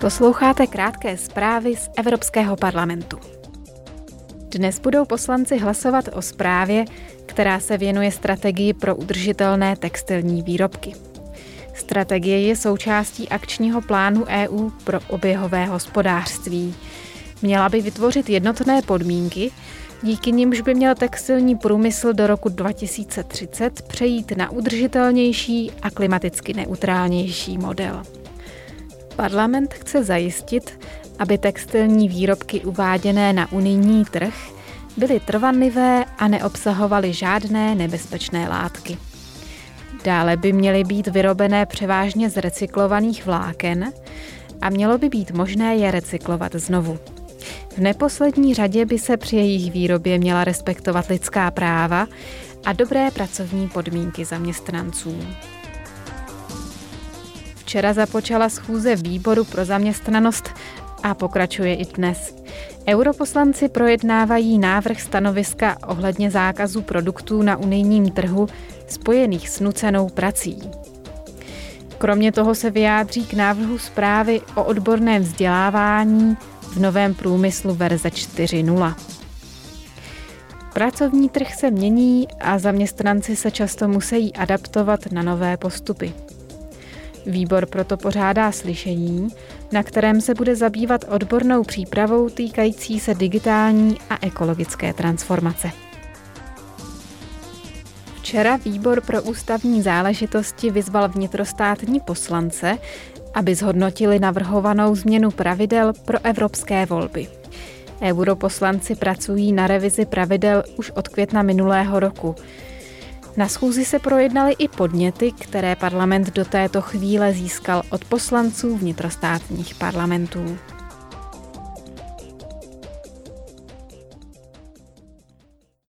Posloucháte krátké zprávy z Evropského parlamentu. Dnes budou poslanci hlasovat o zprávě, která se věnuje strategii pro udržitelné textilní výrobky. Strategie je součástí akčního plánu EU pro oběhové hospodářství. Měla by vytvořit jednotné podmínky, díky nimž by měl textilní průmysl do roku 2030 přejít na udržitelnější a klimaticky neutrálnější model. Parlament chce zajistit, aby textilní výrobky uváděné na unijní trh byly trvanlivé a neobsahovaly žádné nebezpečné látky. Dále by měly být vyrobené převážně z recyklovaných vláken a mělo by být možné je recyklovat znovu. V neposlední řadě by se při jejich výrobě měla respektovat lidská práva a dobré pracovní podmínky zaměstnanců. Včera započala schůze výboru pro zaměstnanost a pokračuje i dnes. Europoslanci projednávají návrh stanoviska ohledně zákazu produktů na unijním trhu spojených s nucenou prací. Kromě toho se vyjádří k návrhu zprávy o odborném vzdělávání v novém průmyslu verze 4.0. Pracovní trh se mění a zaměstnanci se často musí adaptovat na nové postupy. Výbor proto pořádá slyšení, na kterém se bude zabývat odbornou přípravou týkající se digitální a ekologické transformace. Včera výbor pro ústavní záležitosti vyzval vnitrostátní poslance, aby zhodnotili navrhovanou změnu pravidel pro evropské volby. Europoslanci pracují na revizi pravidel už od května minulého roku. Na schůzi se projednaly i podněty, které parlament do této chvíle získal od poslanců vnitrostátních parlamentů.